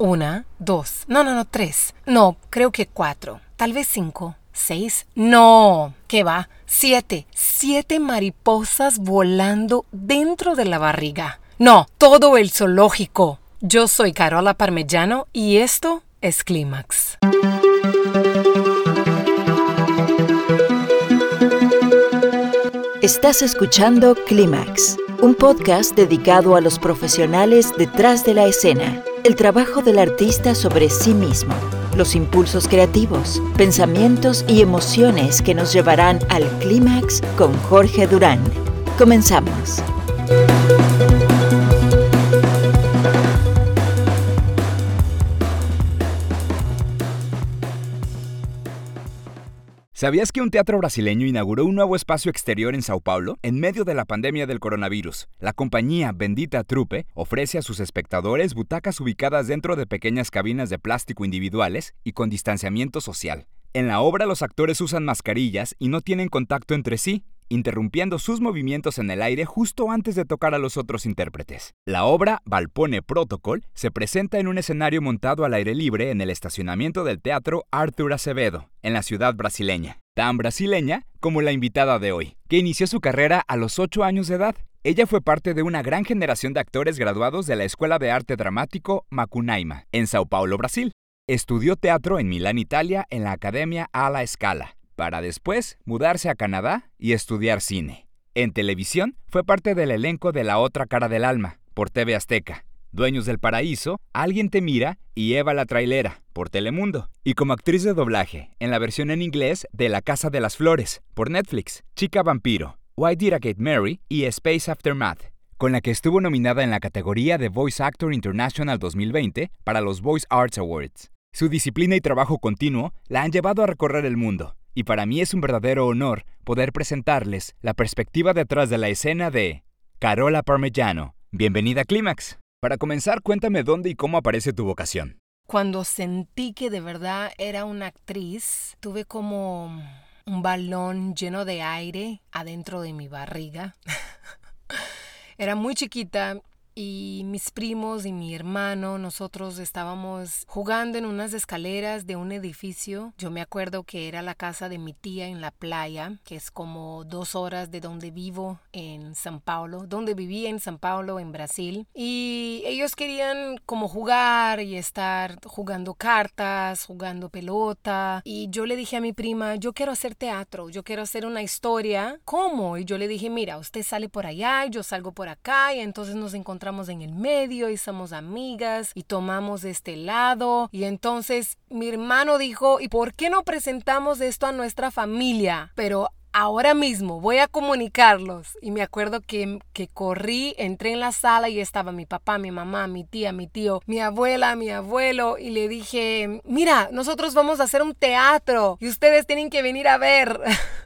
Una, dos, no, no, no, tres. No, creo que cuatro. Tal vez cinco. ¿Seis? No. ¿Qué va? Siete. Siete mariposas volando dentro de la barriga. No, todo el zoológico. Yo soy Carola Parmellano y esto es Clímax. Estás escuchando Clímax, un podcast dedicado a los profesionales detrás de la escena, el trabajo del artista sobre sí mismo, los impulsos creativos, pensamientos y emociones que nos llevarán al clímax con Jorge Durán. Comenzamos. ¿Sabías que un teatro brasileño inauguró un nuevo espacio exterior en Sao Paulo en medio de la pandemia del coronavirus? La compañía Bendita Trupe ofrece a sus espectadores butacas ubicadas dentro de pequeñas cabinas de plástico individuales y con distanciamiento social. En la obra los actores usan mascarillas y no tienen contacto entre sí, interrumpiendo sus movimientos en el aire justo antes de tocar a los otros intérpretes. La obra Valpone Protocol se presenta en un escenario montado al aire libre en el estacionamiento del Teatro Arthur Acevedo, en la ciudad brasileña, tan brasileña como la invitada de hoy, que inició su carrera a los 8 años de edad. Ella fue parte de una gran generación de actores graduados de la Escuela de Arte Dramático Macunaíma, en Sao Paulo, Brasil. Estudió teatro en Milán, Italia, en la Academia Alla Scala para después mudarse a Canadá y estudiar cine. En televisión fue parte del elenco de La Otra Cara del Alma, por TV Azteca, Dueños del Paraíso, Alguien te mira y Eva la Trailera, por Telemundo, y como actriz de doblaje, en la versión en inglés de La Casa de las Flores, por Netflix, Chica Vampiro, Why Did I Get Mary y Space Aftermath, con la que estuvo nominada en la categoría de Voice Actor International 2020 para los Voice Arts Awards. Su disciplina y trabajo continuo la han llevado a recorrer el mundo, y para mí es un verdadero honor poder presentarles la perspectiva detrás de la escena de Carola Parmigiano. Bienvenida a Clímax. Para comenzar, cuéntame dónde y cómo aparece tu vocación. Cuando sentí que de verdad era una actriz, tuve como un balón lleno de aire adentro de mi barriga. era muy chiquita y mis primos y mi hermano, nosotros estábamos jugando en unas escaleras de un edificio. Yo me acuerdo que era la casa de mi tía en la playa, que es como dos horas de donde vivo en San Paulo, donde vivía en San Paulo, en Brasil. Y ellos querían como jugar y estar jugando cartas, jugando pelota. Y yo le dije a mi prima, yo quiero hacer teatro, yo quiero hacer una historia. ¿Cómo? Y yo le dije, mira, usted sale por allá, yo salgo por acá y entonces nos encontramos en el medio y somos amigas y tomamos este lado. Y entonces mi hermano dijo, ¿y por qué no presentamos esto a nuestra familia? Pero ahora mismo voy a comunicarlos. Y me acuerdo que, que, corrí, entré en la sala y estaba mi papá, mi mamá, mi tía, mi tío, mi abuela, mi abuelo. Y le dije, mira, nosotros vamos a hacer un teatro y ustedes tienen que venir a ver.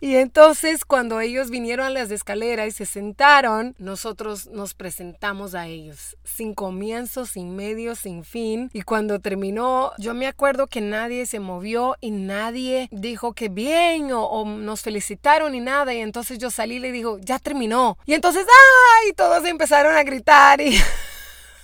Y entonces cuando ellos vinieron a las escaleras y se sentaron, nosotros nos presentamos a ellos, sin comienzo, sin medio, sin fin. Y cuando terminó, yo me acuerdo que nadie se movió y nadie dijo que bien o, nos felicitaron ni nada. Y entonces yo salí y le digo, ya terminó. Y entonces, ¡ay! Todos empezaron a gritar y...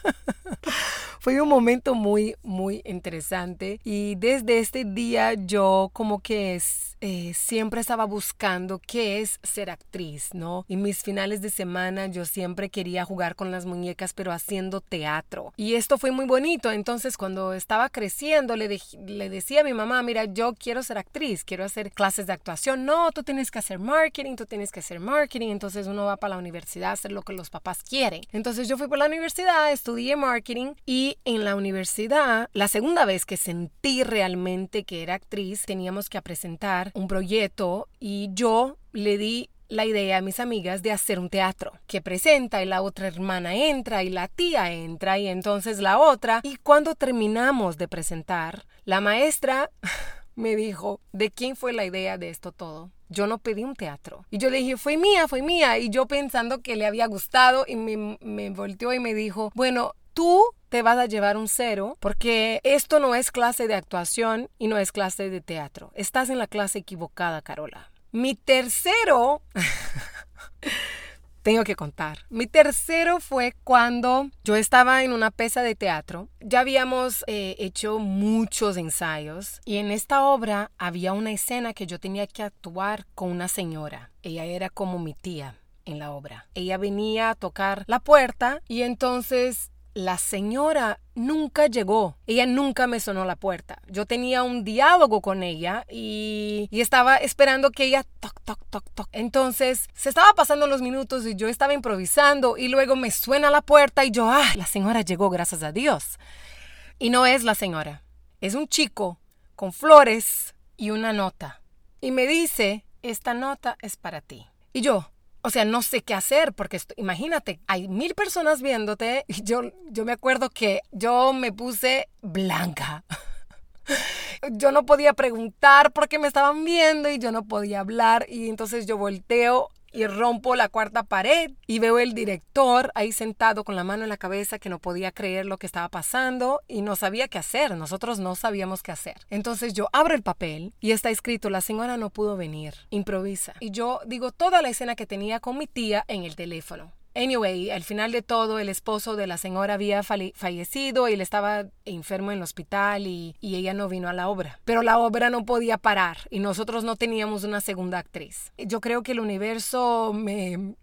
Fue un momento muy, muy interesante y desde este día yo como que eh, siempre estaba buscando qué es ser actriz, ¿no? Y mis finales de semana yo siempre quería jugar con las muñecas, pero haciendo teatro. Y esto fue muy bonito. Entonces, cuando estaba creciendo, le, le decía a mi mamá, mira, yo quiero ser actriz, quiero hacer clases de actuación. No, tú tienes que hacer marketing, tú tienes que hacer marketing. Entonces, uno va para la universidad a hacer lo que los papás quieren. Entonces, yo fui por la universidad, estudié marketing y en la universidad, la segunda vez que sentí realmente que era actriz, teníamos que presentar un proyecto y yo le di la idea a mis amigas de hacer un teatro que presenta y la otra hermana entra y la tía entra y entonces la otra y cuando terminamos de presentar la maestra me dijo de quién fue la idea de esto todo yo no pedí un teatro. Y yo le dije, fue mía, fue mía. Y yo pensando que le había gustado y me, me volteó y me dijo, bueno, tú te vas a llevar un cero porque esto no es clase de actuación y no es clase de teatro. Estás en la clase equivocada, Carola. Mi tercero tengo que contar. Mi tercero fue cuando yo estaba en una pieza de teatro. Ya habíamos eh, hecho muchos ensayos y en esta obra había una escena que yo tenía que actuar con una señora. Ella era como mi tía en la obra. Ella venía a tocar la puerta y entonces la señora nunca llegó. Ella nunca me sonó la puerta. Yo tenía un diálogo con ella y, estaba esperando que ella toc, toc, toc, toc. Entonces se estaba pasando los minutos y yo estaba improvisando y luego me suena la puerta y yo, ah, la señora llegó, gracias a Dios. Y no es la señora. Es un chico con flores y una nota. Y me dice, esta nota es para ti. Y yo, o sea, no sé qué hacer porque imagínate, hay mil personas viéndote y yo, yo me acuerdo que yo me puse blanca. Yo no podía preguntar porque me estaban viendo y yo no podía hablar y entonces yo volteo y rompo la cuarta pared y veo el director ahí sentado con la mano en la cabeza que no podía creer lo que estaba pasando y no sabía qué hacer. Nosotros no sabíamos qué hacer. Entonces yo abro el papel y está escrito, la señora no pudo venir, improvisa. Y yo digo toda la escena que tenía con mi tía en el teléfono. Anyway, al final de todo, el esposo de la señora había fallecido y él estaba enfermo en el hospital y, y, ella no vino a la obra. Pero la obra no podía parar y nosotros no teníamos una segunda actriz. Yo creo que el universo me...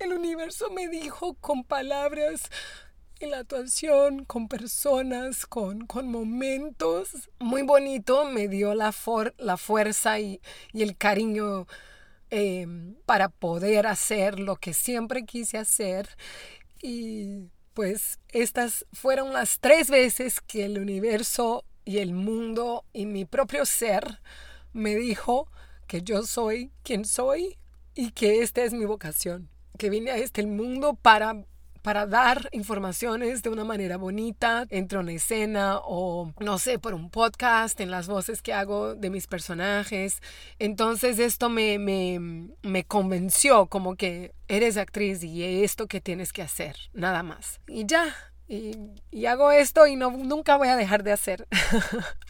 El universo me dijo con palabras en la actuación, con personas, con, con momentos. Muy bonito, me dio la, for la fuerza y, y el cariño Em, para poder hacer lo que siempre quise hacer. Y pues estas fueron las tres veces que el universo y el mundo y mi propio ser me dijo que yo soy quien soy y que esta es mi vocación, que vine a este mundo para para dar informaciones de una manera bonita, entre una escena o, no sé, por un podcast, en las voces que hago de mis personajes. Entonces esto me, me, convenció como que eres actriz y esto que tienes que hacer, nada más. Y ya, y, y hago esto y no, nunca voy a dejar de hacer.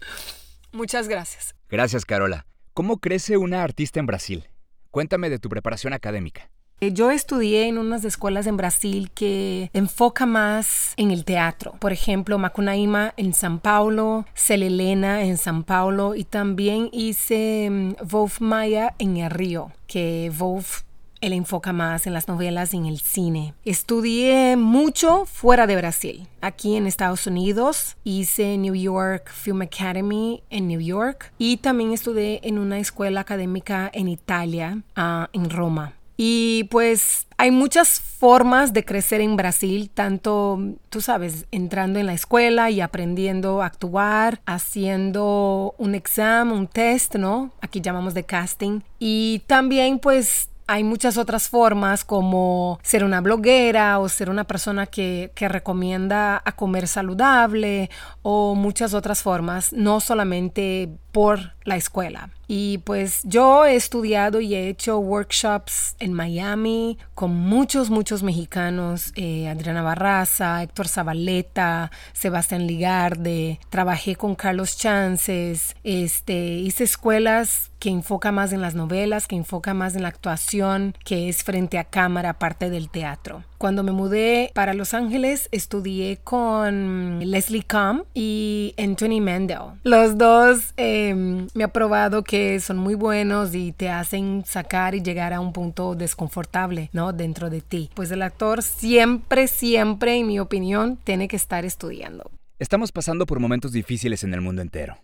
Muchas gracias. Gracias, Carola. ¿Cómo crece una artista en Brasil? Cuéntame de tu preparación académica. Eh, yo estudié en unas escuelas en Brasil que enfoca más en el teatro. Por ejemplo, Macunaíma en San Paulo, Celelena en San Paulo y también hice mm, Wolf Maya en el Río, que Wolf él enfoca más en las novelas y en el cine. Estudié mucho fuera de Brasil. Aquí en Estados Unidos hice New York Film Academy en New York y también estudié en una escuela académica en Italia, ah, en Roma. Y pues hay muchas formas de crecer en Brasil, tanto, tú sabes, entrando en la escuela y aprendiendo a actuar, haciendo un examen, un test, ¿no? Aquí llamamos de casting. Y también pues hay muchas otras formas como ser una bloguera o ser una persona que, que, recomienda a comer saludable o muchas otras formas, no solamente por la escuela. Y pues yo he estudiado y he hecho workshops en Miami con muchos, muchos mexicanos, eh, Adriana Barraza, Héctor Zabaleta, Sebastián Ligarde, trabajé con Carlos Chances, este, hice escuelas que enfoca más en las novelas, que enfoca más en la actuación, que es frente a cámara, aparte del teatro. Cuando me mudé para Los Ángeles, estudié con Leslie Combe y Anthony Mandel. Los dos em, me ha probado que son muy buenos y te hacen sacar y llegar a un punto desconfortable, ¿no? Dentro de ti. Pues el actor siempre, siempre, en mi opinión, tiene que estar estudiando. Estamos pasando por momentos difíciles en el mundo entero.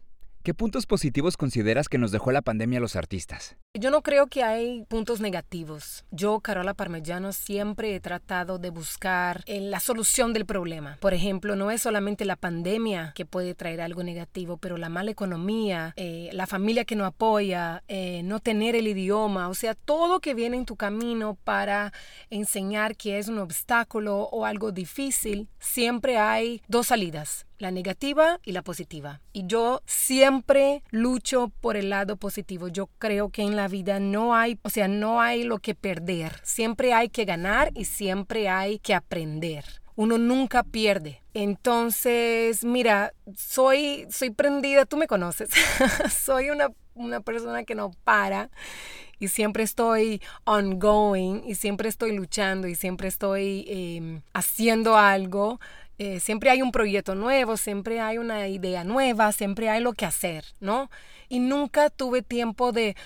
¿Qué puntos positivos consideras que nos dejó la pandemia a los artistas? Yo no creo que hay puntos negativos. Yo, Carola Parmellano, siempre he tratado de buscar eh, la solución del problema. Por ejemplo, no es solamente la pandemia que puede traer algo negativo, pero la mala economía, eh, la familia que no apoya, eh, no tener el idioma, o sea, todo que viene en tu camino para enseñar que es un obstáculo o algo difícil, siempre hay dos salidas la negativa y la positiva. Y yo siempre lucho por el lado positivo. Yo creo que en la vida no hay, o sea, no hay lo que perder. Siempre hay que ganar y siempre hay que aprender. uno nunca pierde. Entonces, mira, soy, soy prendida, tú me conoces, soy una, una persona que no para y siempre estoy ongoing y siempre estoy luchando y siempre estoy em, haciendo algo. Eh, siempre hay un proyecto nuevo, siempre hay una idea nueva, siempre hay lo que hacer, ¿no? Y nunca tuve tiempo de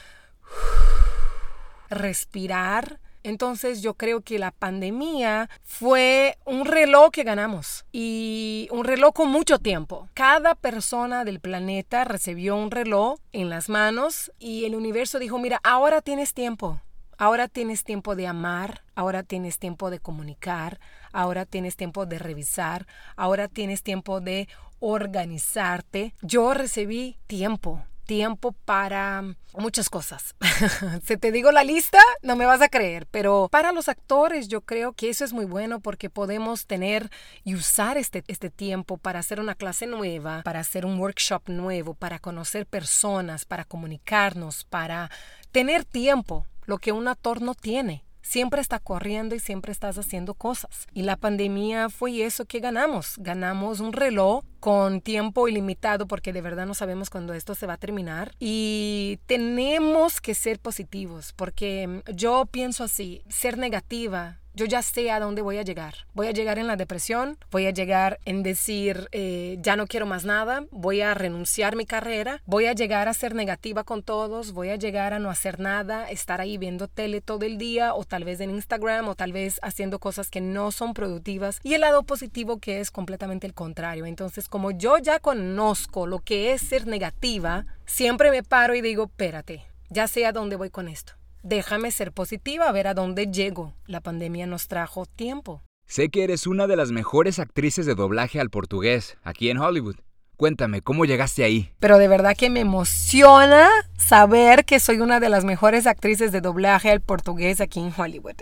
respirar entonces yo creo que la pandemia fue un reloj que ganamos y un reloj con mucho tiempo. Cada persona del planeta recibió un reloj en las manos y el universo dijo, mira, ahora tienes tiempo. Ahora tienes tiempo de amar, ahora tienes tiempo de comunicar, ahora tienes tiempo de revisar, ahora tienes tiempo de organizarte. Yo recibí tiempo, tiempo para muchas cosas. si te digo la lista, no me vas a creer, pero para los actores yo creo que eso es muy bueno porque podemos tener y usar este, este tiempo para hacer una clase nueva, para hacer un workshop nuevo, para conocer personas, para comunicarnos, para tener tiempo, lo que un actor no tiene siempre está corriendo y siempre estás haciendo cosas. Y la pandemia fue eso que ganamos. Ganamos un reloj con tiempo ilimitado porque de verdad no sabemos cuándo esto se va a terminar. Y tenemos que ser positivos porque yo pienso así, ser negativa yo ya sé a dónde voy a llegar. Voy a llegar en la depresión, voy a llegar en decir, eh, ya no quiero más nada, voy a renunciar mi carrera, voy a llegar a ser negativa con todos, voy a llegar a no hacer nada, estar ahí viendo tele todo el día o tal vez en Instagram o tal vez haciendo cosas que no son productivas. Y el lado positivo que es completamente el contrario. Entonces, como yo ya conozco lo que es ser negativa, siempre me paro y digo, espérate, ya sé a dónde voy con esto déjame ser positiva, a ver a dónde llego. La pandemia nos trajo tiempo. Sé que eres una de las mejores actrices de doblaje al portugués aquí en Hollywood. Cuéntame, ¿cómo llegaste ahí? Pero de verdad que me emociona saber que soy una de las mejores actrices de doblaje al portugués aquí en Hollywood.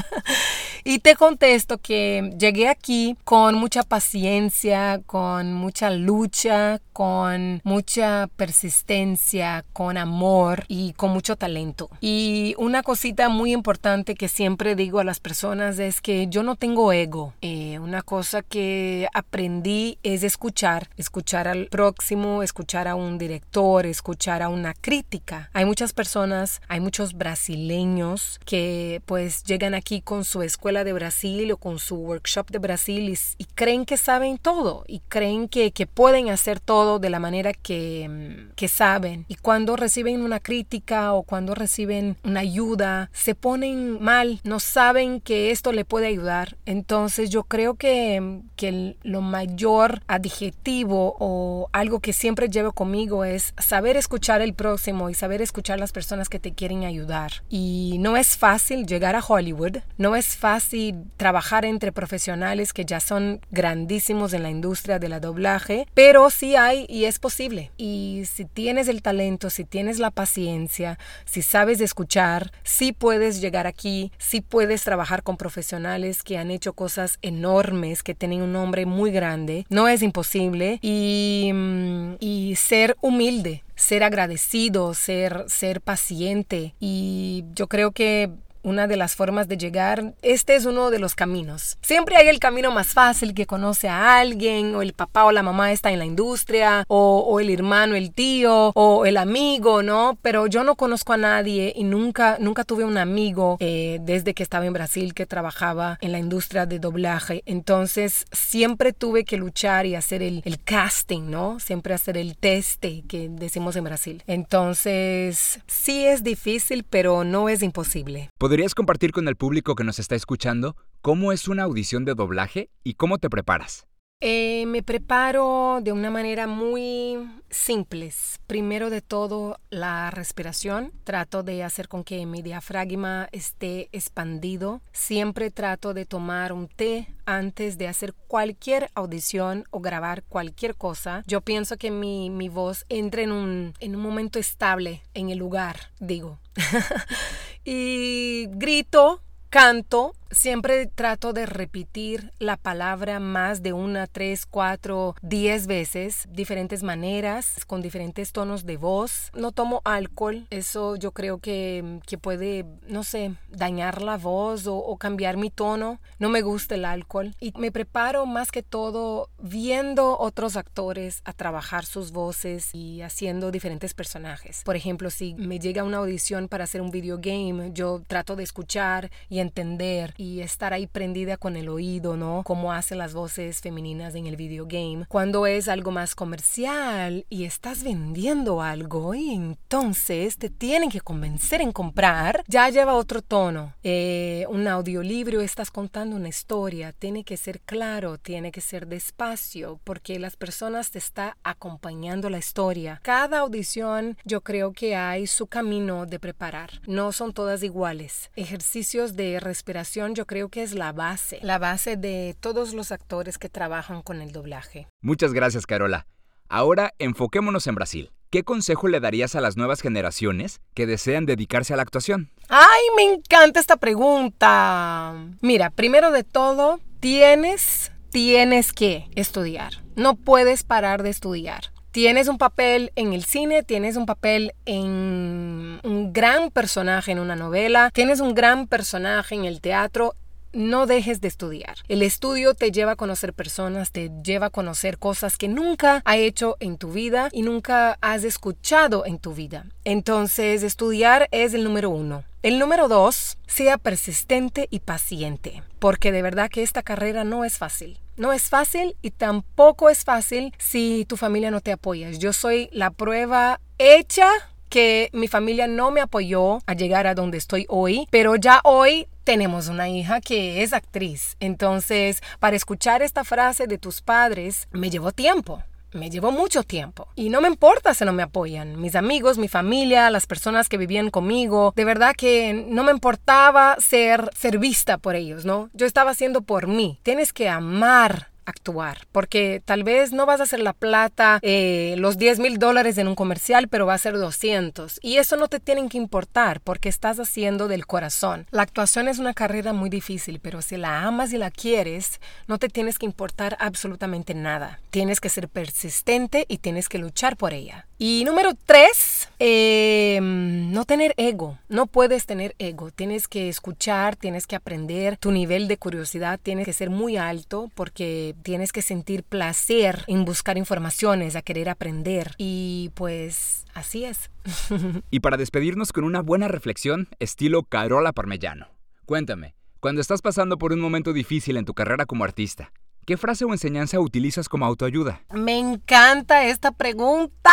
y te contesto que llegué aquí con mucha paciencia, con mucha lucha, con mucha persistencia, con amor y con mucho talento. Y una cosita muy importante que siempre digo a las personas es que yo no tengo ego. Eh, una cosa que aprendí es escuchar escuchar al próximo, escuchar a un director, escuchar a una crítica. Hay muchas personas, hay muchos brasileños que pues llegan aquí con su escuela de Brasil o con su workshop de Brasil y, creen que saben todo y creen que, que, pueden hacer todo de la manera que, que saben. Y cuando reciben una crítica o cuando reciben una ayuda, se ponen mal, no saben que esto le puede ayudar. Entonces yo creo que, que lo mayor adjetivo o algo que siempre llevo conmigo es saber escuchar el próximo y saber escuchar las personas que te quieren ayudar. Y no es fácil llegar a Hollywood, no es fácil trabajar entre profesionales que ya son grandísimos en la industria de la doblaje, pero sí hay y es posible. Y si tienes el talento, si tienes la paciencia, si sabes escuchar, sí puedes llegar aquí, sí puedes trabajar con profesionales que han hecho cosas enormes, que tienen un nombre muy grande. No es imposible Mm, y, ser humilde, ser agradecido, ser, ser paciente. Y yo creo que una de las formas de llegar, este es uno de los caminos. Siempre hay el camino más fácil que conoce a alguien, o el papá o la mamá está en la industria, o, el hermano, el tío, o el amigo, ¿no? Pero yo no conozco a nadie y nunca, nunca tuve un amigo eh, desde que estaba en Brasil que trabajaba en la industria de doblaje. Entonces siempre tuve que luchar y hacer el, casting, ¿no? Siempre hacer el teste que decimos en Brasil. Entonces sí es difícil, pero no es imposible. ¿Podrías compartir con el público que nos está escuchando cómo es una audición de doblaje y cómo te preparas? Eh, me preparo de una manera muy simple. Primero de todo, la respiración. Trato de hacer con que mi diafragma esté expandido. Siempre trato de tomar un té antes de hacer cualquier audición o grabar cualquier cosa. Yo pienso que mi, mi voz entre en un, en un momento estable en el lugar, digo. y grito, canto Siempre trato de repetir la palabra más de una, tres, cuatro, diez veces, diferentes maneras, con diferentes tonos de voz. No tomo alcohol, eso yo creo que, que puede, no sé, dañar la voz o, o cambiar mi tono. No me gusta el alcohol y me preparo más que todo viendo otros actores a trabajar sus voces y haciendo diferentes personajes. Por ejemplo, si me llega una audición para hacer un video game, yo trato de escuchar y entender y estar ahí prendida con el oído, ¿no? Cómo hacen las voces femeninas en el video game. Cuando es algo más comercial y estás vendiendo algo y entonces te tienen que convencer en comprar, ya lleva otro tono. Eh, un audiolibro, estás contando una historia, tiene que ser claro, tiene que ser despacio, porque las personas te están acompañando la historia. Cada audición yo creo que hay su camino de preparar. No son todas iguales. Ejercicios de respiración yo creo que es la base, la base de todos los actores que trabajan con el doblaje. Muchas gracias, Carola. Ahora enfoquémonos en Brasil. ¿Qué consejo le darías a las nuevas generaciones que desean dedicarse a la actuación? ¡Ay, me encanta esta pregunta! Mira, primero de todo, tienes, tienes que estudiar. No puedes parar de estudiar. Tienes un papel en el cine, tienes un papel en un gran personaje en una novela, tienes un gran personaje en el teatro, no dejes de estudiar. El estudio te lleva a conocer personas, te lleva a conocer cosas que nunca has hecho en tu vida y nunca has escuchado en tu vida. Entonces, estudiar es el número uno. El número dos, sea persistente y paciente, porque de verdad que esta carrera no es fácil. No es fácil y tampoco es fácil si tu familia no te apoya. Yo soy la prueba hecha que mi familia no me apoyó a llegar a donde estoy hoy, pero ya hoy tenemos una hija que es actriz. Entonces, para escuchar esta frase de tus padres, me llevó tiempo. Me llevó mucho tiempo y no me importa si no me apoyan. Mis amigos, mi familia, las personas que vivían conmigo, de verdad que no me importaba ser, ser vista por ellos, ¿no? Yo estaba haciendo por mí. Tienes que amar actuar, porque tal vez no vas a hacer la plata, eh, los 10 mil dólares en un comercial, pero va a ser 200. Y eso no te tienen que importar porque estás haciendo del corazón. La actuación es una carrera muy difícil, pero si la amas y la quieres, no te tienes que importar absolutamente nada. Tienes que ser persistente y tienes que luchar por ella. Y número tres, eh, no tener ego. No puedes tener ego. Tienes que escuchar, tienes que aprender. Tu nivel de curiosidad tiene que ser muy alto porque tienes que sentir placer en buscar informaciones, a querer aprender. Y pues así es. y para despedirnos con una buena reflexión, estilo Carola Parmellano. Cuéntame, cuando estás pasando por un momento difícil en tu carrera como artista, ¿Qué frase o enseñanza utilizas como autoayuda? Me encanta esta pregunta.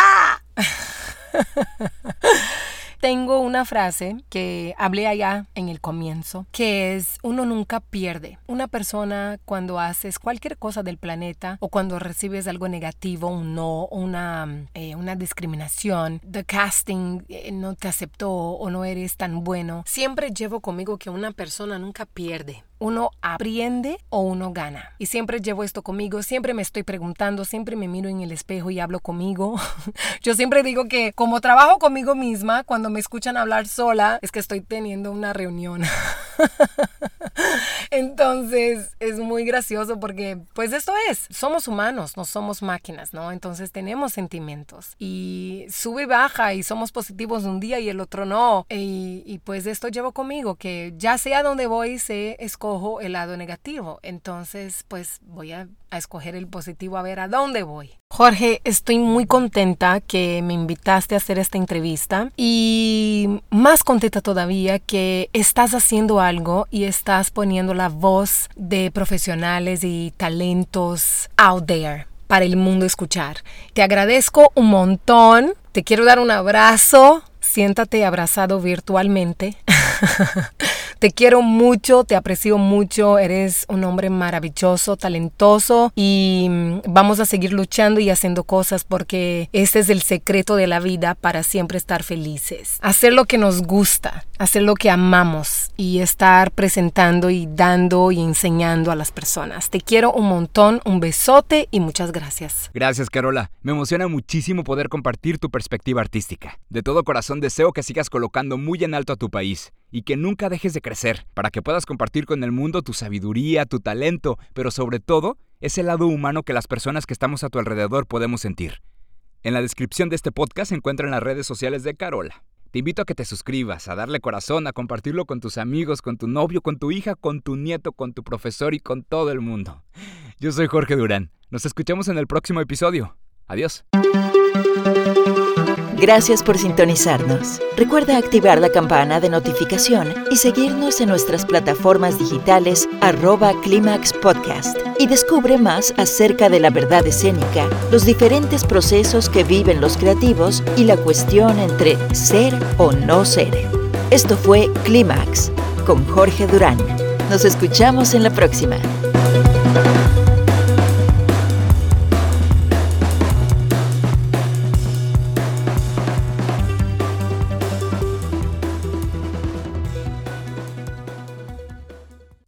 Tengo una frase que hablé allá en el comienzo, que es uno nunca pierde. Una persona cuando haces cualquier cosa del planeta o cuando recibes algo negativo, un no, una, eh, una discriminación, the casting eh, no te aceptó o no eres tan bueno, siempre llevo conmigo que una persona nunca pierde uno aprende o uno gana. Y siempre llevo esto conmigo, siempre me estoy preguntando, siempre me miro en el espejo y hablo conmigo. Yo siempre digo que como trabajo conmigo misma, cuando me escuchan hablar sola, es que estoy teniendo una reunión. Entonces es muy gracioso porque pues esto es, somos humanos, no somos máquinas, ¿no? Entonces tenemos sentimientos y sube y baja y somos positivos un día y el otro no. Y, pues esto llevo conmigo, que ya sea donde voy, se escojo el lado negativo. Entonces pues voy a, a escoger el positivo a ver a dónde voy. Jorge, estoy muy contenta que me invitaste a hacer esta entrevista y más contenta todavía que estás haciendo algo y estás poniendo la voz de profesionales y talentos out there para el mundo escuchar. Te agradezco un montón, te quiero dar un abrazo, siéntate abrazado virtualmente. Te quiero mucho, te aprecio mucho, eres un hombre maravilloso, talentoso y mm, vamos a seguir luchando y haciendo cosas porque este es el secreto de la vida para siempre estar felices. Hacer lo que nos gusta, hacer lo que amamos y estar presentando y dando y enseñando a las personas. Te quiero un montón, un besote y muchas gracias. Gracias, Carola. Me emociona muchísimo poder compartir tu perspectiva artística. De todo corazón deseo que sigas colocando muy en alto a tu país y que nunca dejes de crecer crecer, para que puedas compartir con el mundo tu sabiduría, tu talento, pero sobre todo, ese lado humano que las personas que estamos a tu alrededor podemos sentir. En la descripción de este podcast se encuentran las redes sociales de Carola. Te invito a que te suscribas, a darle corazón, a compartirlo con tus amigos, con tu novio, con tu hija, con tu nieto, con tu profesor y con todo el mundo. Yo soy Jorge Durán. Nos escuchamos en el próximo episodio. Adiós. Gracias por sintonizarnos. Recuerda activar la campana de notificación y seguirnos en nuestras plataformas digitales arroba Climax Podcast y descubre más acerca de la verdad escénica, los diferentes procesos que viven los creativos y la cuestión entre ser o no ser. Esto fue Climax con Jorge Durán. Nos escuchamos en la próxima.